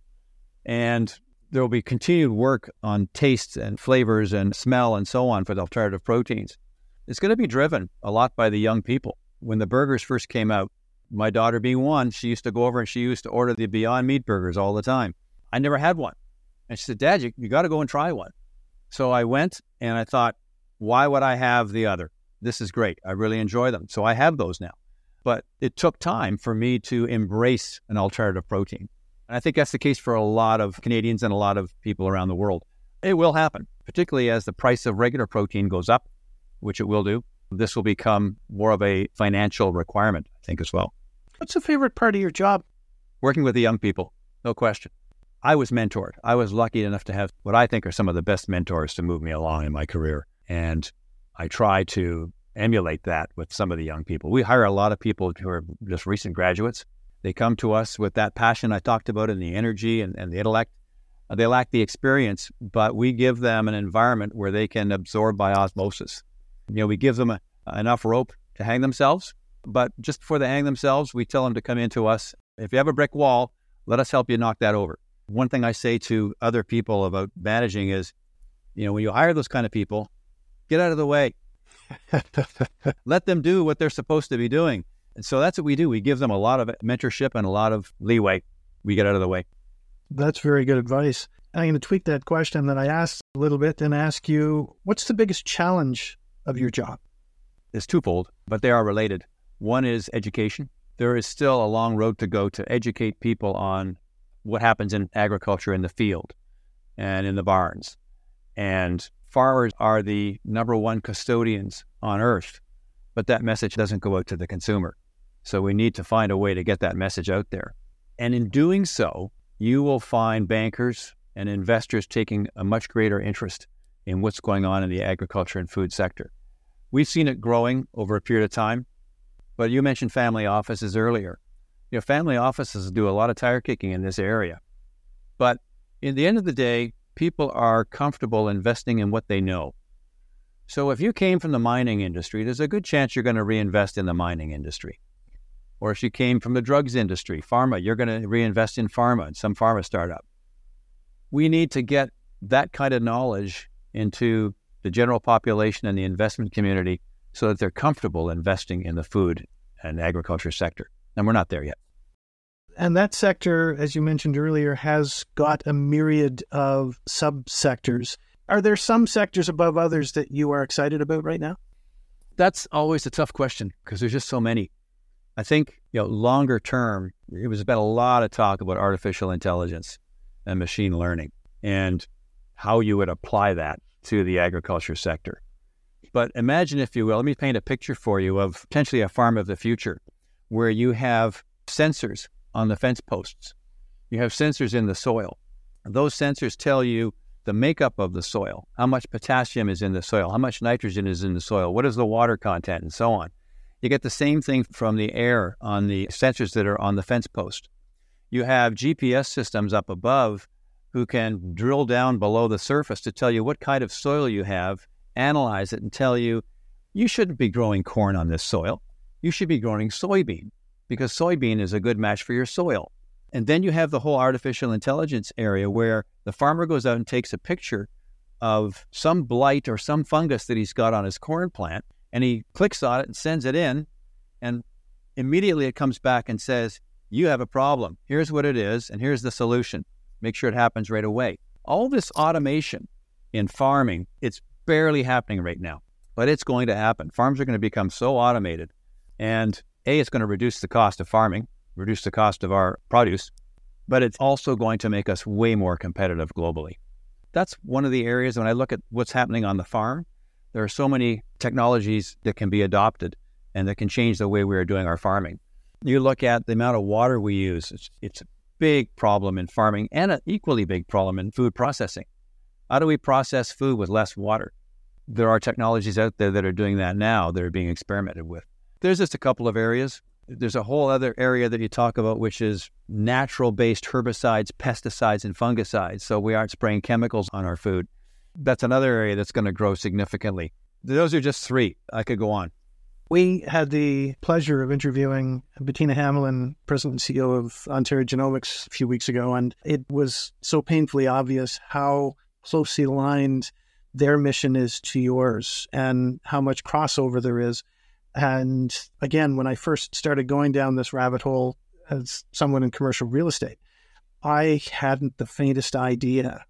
And there will be continued work on tastes and flavors and smell and so on for the alternative proteins. It's going to be driven a lot by the young people. When the burgers first came out, my daughter being one, she used to go over and she used to order the Beyond Meat burgers all the time. I never had one. And she said, Dad, you, you got to go and try one. So I went and I thought, why would I have the other? This is great. I really enjoy them. So I have those now. But it took time for me to embrace an alternative protein. And I think that's the case for a lot of Canadians and a lot of people around the world. It will happen. particularly as the price of regular protein goes up, which it will do. This will become more of a financial requirement, I think, as well. What's the favorite part of your job? Working with the young people, no question. I was mentored. I was lucky enough to have what I think are some of the best mentors to move me along in my career. And I try to emulate that with some of the young people. We hire a lot of people who are just recent graduates. They come to us with that passion I talked about and the energy and, and the intellect. Uh, they lack the experience, but we give them an environment where they can absorb by osmosis. You know, we give them a, enough rope to hang themselves, but just before they hang themselves, we tell them to come into us. If you have a brick wall, let us help you knock that over. One thing I say to other people about managing is, you know, when you hire those kind of people, get out of the way. Let them do what they're supposed to be doing. And so that's what we do. We give them a lot of mentorship and a lot of leeway. We get out of the way. That's very good advice. I'm going to tweak that question that I asked a little bit and ask you what's the biggest challenge of your job? It's twofold, but they are related. One is education. There is still a long road to go to educate people on what happens in agriculture in the field and in the barns. And farmers are the number one custodians on earth, but that message doesn't go out to the consumer. So we need to find a way to get that message out there. And in doing so, you will find bankers and investors taking a much greater interest in what's going on in the agriculture and food sector. We've seen it growing over a period of time, but you mentioned family offices earlier. You know, family offices do a lot of tire kicking in this area. But in the end of the day, people are comfortable investing in what they know. So if you came from the mining industry, there's a good chance you're going to reinvest in the mining industry. Or if you came from the drugs industry, pharma, you're going to reinvest in pharma and some pharma startup. We need to get that kind of knowledge into the general population and the investment community so that they're comfortable investing in the food and agriculture sector. And we're not there yet. And that sector, as you mentioned earlier, has got a myriad of subsectors. Are there some sectors above others that you are excited about right now? That's always a tough question because there's just so many. I think, you know, longer term, it was about a lot of talk about artificial intelligence and machine learning and how you would apply that to the agriculture sector. But imagine, if you will, let me paint a picture for you of potentially a farm of the future where you have sensors on the fence posts. You have sensors in the soil. Those sensors tell you the makeup of the soil, how much potassium is in the soil, how much nitrogen is in the soil, what is the water content, and so on. You get the same thing from the air on the sensors that are on the fence post. You have GPS systems up above who can drill down below the surface to tell you what kind of soil you have, analyze it, and tell you you shouldn't be growing corn on this soil. You should be growing soybean because soybean is a good match for your soil. And then you have the whole artificial intelligence area where the farmer goes out and takes a picture of some blight or some fungus that he's got on his corn plant and he clicks on it and sends it in and immediately it comes back and says, "You have a problem. Here's what it is and here's the solution. Make sure it happens right away." All this automation in farming, it's barely happening right now, but it's going to happen. Farms are going to become so automated and a, it's going to reduce the cost of farming, reduce the cost of our produce, but it's also going to make us way more competitive globally. That's one of the areas when I look at what's happening on the farm, there are so many technologies that can be adopted and that can change the way we are doing our farming. You look at the amount of water we use, it's, it's a big problem in farming and an equally big problem in food processing. How do we process food with less water? There are technologies out there that are doing that now that are being experimented with. There's just a couple of areas. There's a whole other area that you talk about, which is natural based herbicides, pesticides, and fungicides. So we aren't spraying chemicals on our food. That's another area that's going to grow significantly. Those are just three. I could go on. We had the pleasure of interviewing Bettina Hamlin, President and CEO of Ontario Genomics, a few weeks ago, and it was so painfully obvious how closely aligned their mission is to yours and how much crossover there is. And again, when I first started going down this rabbit hole as someone in commercial real estate, I hadn't the faintest idea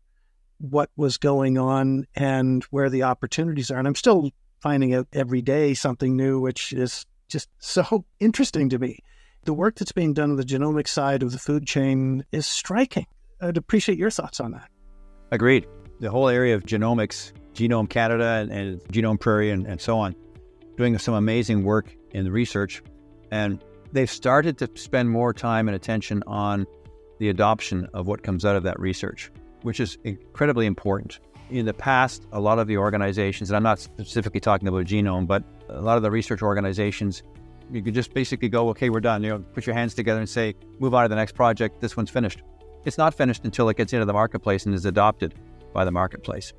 what was going on and where the opportunities are. And I'm still finding out every day something new, which is just so interesting to me. The work that's being done on the genomic side of the food chain is striking. I'd appreciate your thoughts on that. Agreed. the whole area of genomics, Genome Canada and, and Genome Prairie and, and so on, doing some amazing work in the research. And they've started to spend more time and attention on the adoption of what comes out of that research, which is incredibly important. In the past, a lot of the organizations, and I'm not specifically talking about genome, but a lot of the research organizations, you could just basically go, okay, we're done. You know, put your hands together and say, move on to the next project. This one's finished. It's not finished until it gets into the marketplace and is adopted by the marketplace.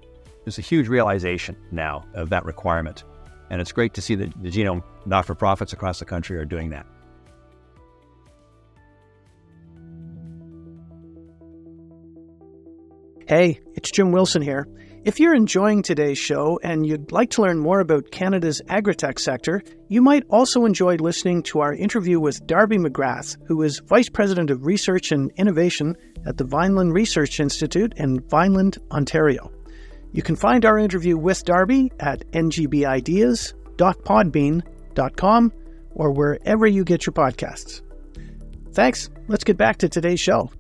There's a huge realization now of that requirement. And it's great to see that the genome not for profits across the country are doing that. Hey, it's Jim Wilson here. If you're enjoying today's show and you'd like to learn more about Canada's agritech sector, you might also enjoy listening to our interview with Darby McGrath, who is Vice President of Research and Innovation at the Vineland Research Institute in Vineland, Ontario. You can find our interview with Darby at ngbideas.podbean.com or wherever you get your podcasts. Thanks. Let's get back to today's show.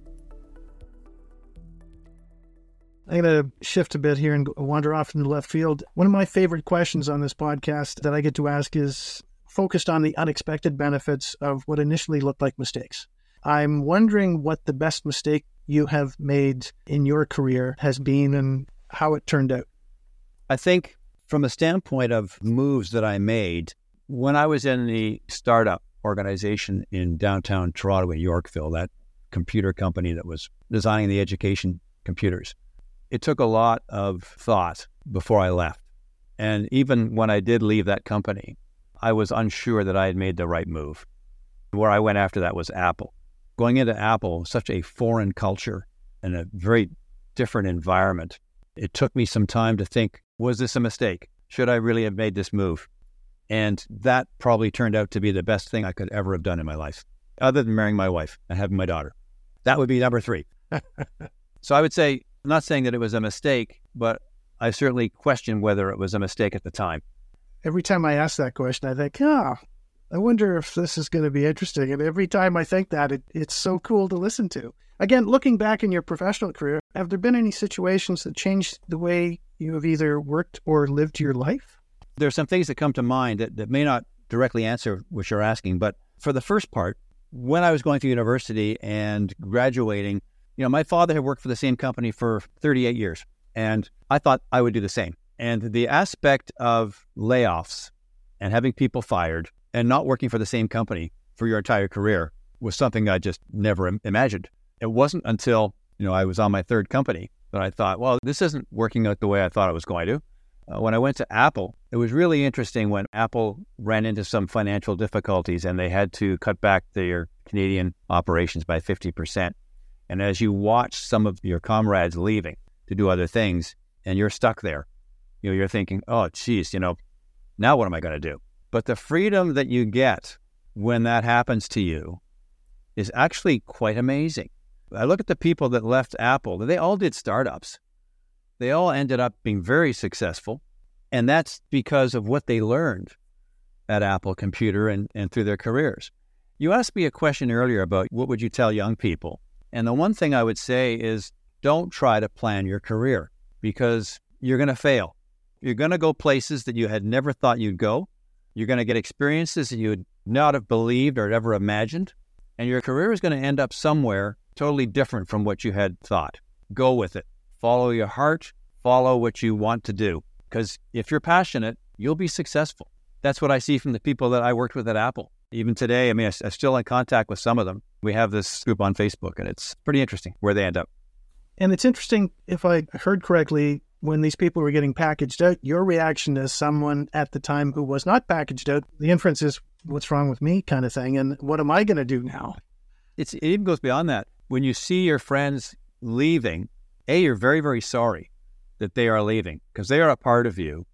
I'm going to shift a bit here and wander off into left field. One of my favorite questions on this podcast that I get to ask is focused on the unexpected benefits of what initially looked like mistakes. I'm wondering what the best mistake you have made in your career has been and how it turned out. I think, from a standpoint of moves that I made, when I was in the startup organization in downtown Toronto in Yorkville, that computer company that was designing the education computers, it took a lot of thought before I left. And even when I did leave that company, I was unsure that I had made the right move. Where I went after that was Apple. Going into Apple, such a foreign culture and a very different environment, it took me some time to think was this a mistake? Should I really have made this move? And that probably turned out to be the best thing I could ever have done in my life, other than marrying my wife and having my daughter. That would be number three. so I would say I'm not saying that it was a mistake, but I certainly question whether it was a mistake at the time. Every time I ask that question, I think, ah, oh, I wonder if this is going to be interesting. And every time I think that, it, it's so cool to listen to. Again, looking back in your professional career, have there been any situations that changed the way you have either worked or lived your life? There are some things that come to mind that, that may not directly answer what you're asking, but for the first part, when I was going through university and graduating, you know, my father had worked for the same company for 38 years, and I thought I would do the same. And the aspect of layoffs and having people fired and not working for the same company for your entire career was something I just never imagined. It wasn't until, you know, I was on my third company that I thought, well, this isn't working out the way I thought it was going to. Uh, when I went to Apple, it was really interesting when Apple ran into some financial difficulties and they had to cut back their Canadian operations by 50%. And as you watch some of your comrades leaving to do other things and you're stuck there, you know, you're thinking, oh, geez, you know, now what am I going to do? But the freedom that you get when that happens to you is actually quite amazing. I look at the people that left Apple, they all did startups. They all ended up being very successful. And that's because of what they learned at Apple Computer and, and through their careers. You asked me a question earlier about what would you tell young people? And the one thing I would say is don't try to plan your career because you're going to fail. You're going to go places that you had never thought you'd go. You're going to get experiences that you would not have believed or ever imagined. And your career is going to end up somewhere totally different from what you had thought. Go with it. Follow your heart. Follow what you want to do. Because if you're passionate, you'll be successful. That's what I see from the people that I worked with at Apple. Even today, I mean, I'm still in contact with some of them we have this group on Facebook, and it's pretty interesting where they end up. And it's interesting, if I heard correctly, when these people were getting packaged out, your reaction as someone at the time who was not packaged out, the inference is, what's wrong with me kind of thing. And what am I going to do now? It's, it even goes beyond that. When you see your friends leaving, A, you're very, very sorry that they are leaving because they are a part of you.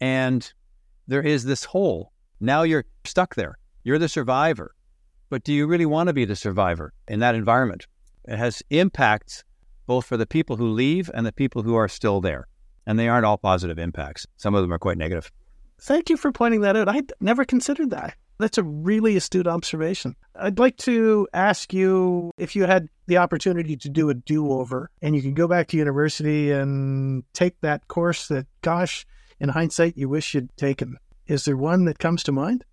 And there is this hole. Now you're stuck there. You're the survivor. But do you really want to be the survivor in that environment? It has impacts both for the people who leave and the people who are still there. And they aren't all positive impacts. Some of them are quite negative. Thank you for pointing that out. I never considered that. That's a really astute observation. I'd like to ask you if you had the opportunity to do a do over and you could go back to university and take that course that, gosh, in hindsight, you wish you'd taken. Is there one that comes to mind?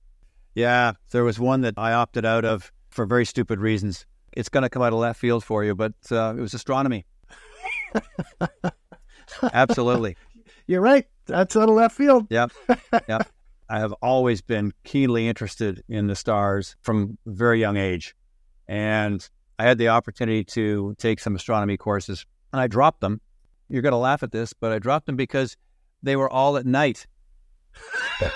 Yeah, there was one that I opted out of for very stupid reasons. It's going to come out of left field for you, but uh, it was astronomy. Absolutely. You're right. That's out of left field. Yep. Yep. I have always been keenly interested in the stars from a very young age. And I had the opportunity to take some astronomy courses and I dropped them. You're going to laugh at this, but I dropped them because they were all at night.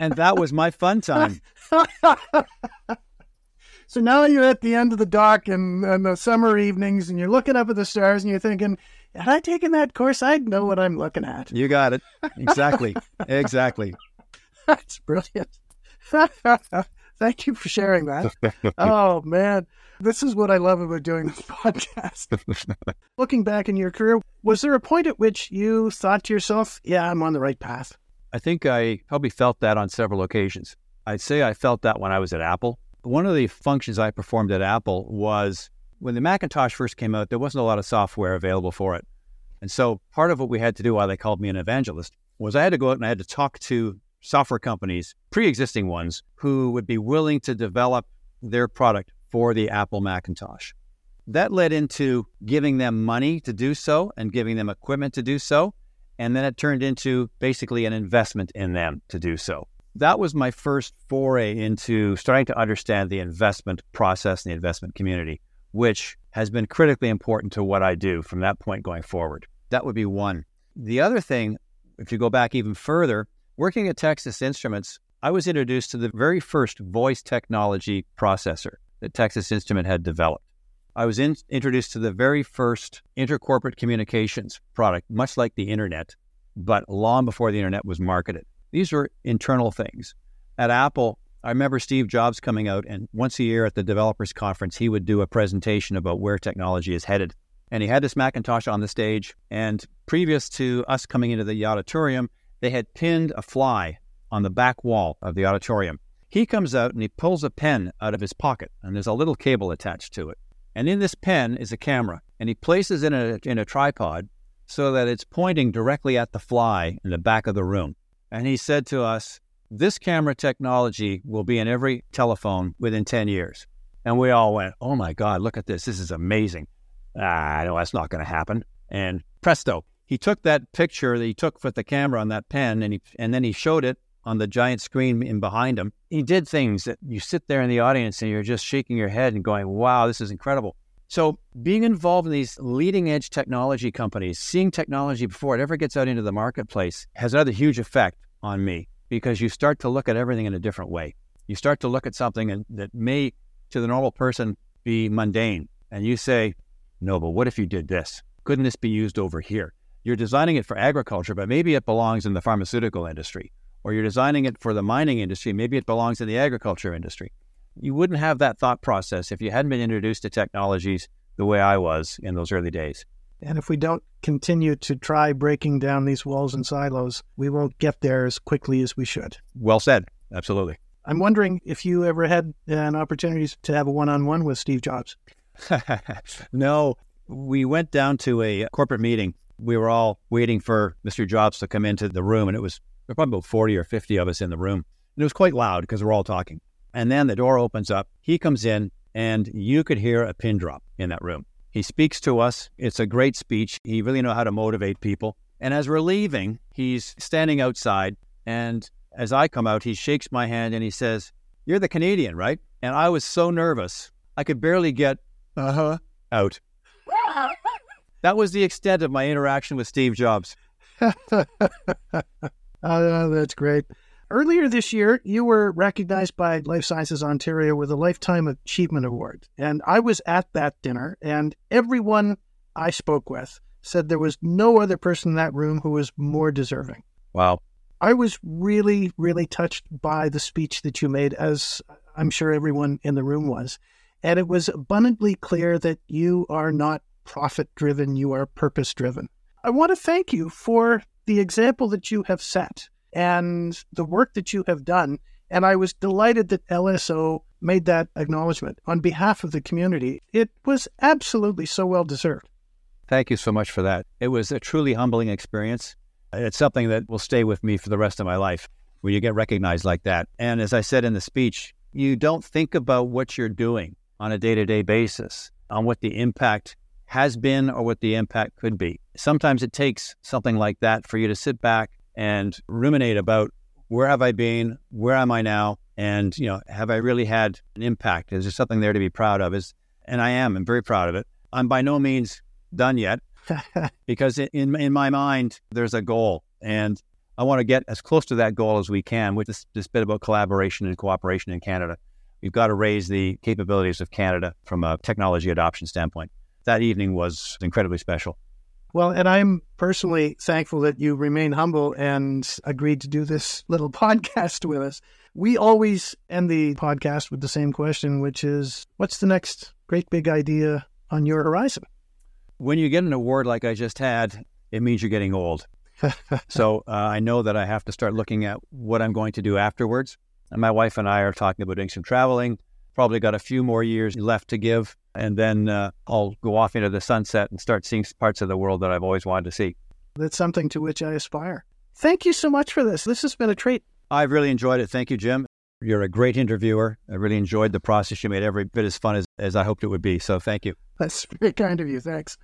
and that was my fun time. So now you're at the end of the dock and, and the summer evenings, and you're looking up at the stars, and you're thinking, had I taken that course, I'd know what I'm looking at. You got it. Exactly. exactly. That's brilliant. Thank you for sharing that. oh, man. This is what I love about doing this podcast. Looking back in your career, was there a point at which you thought to yourself, yeah, I'm on the right path? I think I probably felt that on several occasions. I'd say I felt that when I was at Apple. One of the functions I performed at Apple was when the Macintosh first came out, there wasn't a lot of software available for it. And so part of what we had to do while they called me an evangelist was I had to go out and I had to talk to software companies, pre existing ones, who would be willing to develop their product for the Apple Macintosh. That led into giving them money to do so and giving them equipment to do so. And then it turned into basically an investment in them to do so that was my first foray into starting to understand the investment process and the investment community, which has been critically important to what I do from that point going forward. That would be one. The other thing, if you go back even further, working at Texas Instruments, I was introduced to the very first voice technology processor that Texas Instrument had developed. I was in, introduced to the very first intercorporate communications product, much like the internet, but long before the internet was marketed. These were internal things. At Apple, I remember Steve Jobs coming out, and once a year at the developers conference, he would do a presentation about where technology is headed. And he had this Macintosh on the stage. And previous to us coming into the auditorium, they had pinned a fly on the back wall of the auditorium. He comes out and he pulls a pen out of his pocket, and there's a little cable attached to it. And in this pen is a camera, and he places it in a, in a tripod so that it's pointing directly at the fly in the back of the room. And he said to us, This camera technology will be in every telephone within 10 years. And we all went, Oh my God, look at this. This is amazing. Ah, no, that's not going to happen. And presto, he took that picture that he took with the camera on that pen and, he, and then he showed it on the giant screen in behind him. He did things that you sit there in the audience and you're just shaking your head and going, wow, this is incredible. So, being involved in these leading edge technology companies, seeing technology before it ever gets out into the marketplace has another huge effect on me because you start to look at everything in a different way. You start to look at something that may, to the normal person, be mundane. And you say, no, but what if you did this? Couldn't this be used over here? You're designing it for agriculture, but maybe it belongs in the pharmaceutical industry. Or you're designing it for the mining industry, maybe it belongs in the agriculture industry you wouldn't have that thought process if you hadn't been introduced to technologies the way I was in those early days. And if we don't continue to try breaking down these walls and silos, we won't get there as quickly as we should. Well said. Absolutely. I'm wondering if you ever had an opportunity to have a one on one with Steve Jobs. no, we went down to a corporate meeting. We were all waiting for Mr. Jobs to come into the room, and it was probably about 40 or 50 of us in the room. And it was quite loud because we're all talking. And then the door opens up. He comes in, and you could hear a pin drop in that room. He speaks to us. It's a great speech. He really know how to motivate people. And as we're leaving, he's standing outside. And as I come out, he shakes my hand and he says, You're the Canadian, right? And I was so nervous, I could barely get uh huh out. that was the extent of my interaction with Steve Jobs. oh, that's great. Earlier this year, you were recognized by Life Sciences Ontario with a Lifetime Achievement Award. And I was at that dinner, and everyone I spoke with said there was no other person in that room who was more deserving. Wow. I was really, really touched by the speech that you made, as I'm sure everyone in the room was. And it was abundantly clear that you are not profit driven, you are purpose driven. I want to thank you for the example that you have set and the work that you have done. And I was delighted that LSO made that acknowledgement on behalf of the community. It was absolutely so well deserved. Thank you so much for that. It was a truly humbling experience. It's something that will stay with me for the rest of my life when you get recognized like that. And as I said in the speech, you don't think about what you're doing on a day to day basis, on what the impact has been or what the impact could be. Sometimes it takes something like that for you to sit back and ruminate about where have I been, where am I now, and you know, have I really had an impact? Is there something there to be proud of? Is and I am, I'm very proud of it. I'm by no means done yet because in in my mind there's a goal and I want to get as close to that goal as we can with this, this bit about collaboration and cooperation in Canada. We've got to raise the capabilities of Canada from a technology adoption standpoint. That evening was incredibly special. Well, and I'm personally thankful that you remain humble and agreed to do this little podcast with us. We always end the podcast with the same question, which is what's the next great big idea on your horizon? When you get an award like I just had, it means you're getting old. so uh, I know that I have to start looking at what I'm going to do afterwards. And my wife and I are talking about doing some traveling. Probably got a few more years left to give, and then uh, I'll go off into the sunset and start seeing parts of the world that I've always wanted to see. That's something to which I aspire. Thank you so much for this. This has been a treat. I've really enjoyed it. Thank you, Jim. You're a great interviewer. I really enjoyed the process. You made every bit as fun as, as I hoped it would be. So thank you. That's very kind of you. Thanks.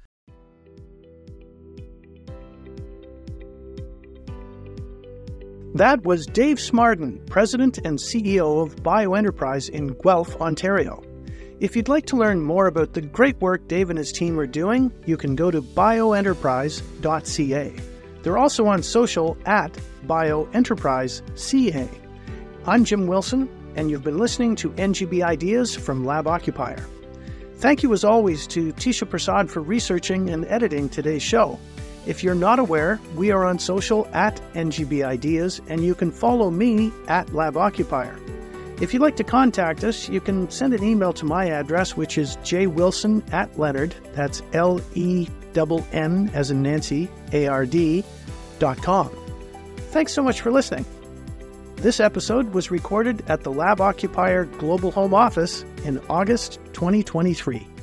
That was Dave Smardon, President and CEO of BioEnterprise in Guelph, Ontario. If you'd like to learn more about the great work Dave and his team are doing, you can go to bioenterprise.ca. They're also on social at bioenterpriseca. I'm Jim Wilson, and you've been listening to NGB Ideas from Lab Occupier. Thank you, as always, to Tisha Prasad for researching and editing today's show. If you're not aware, we are on social at NGB Ideas, and you can follow me at Lab Occupier. If you'd like to contact us, you can send an email to my address, which is jwilson at Leonard, that's L E N as in Nancy, A R D, dot com. Thanks so much for listening. This episode was recorded at the Lab Occupier Global Home Office in August 2023.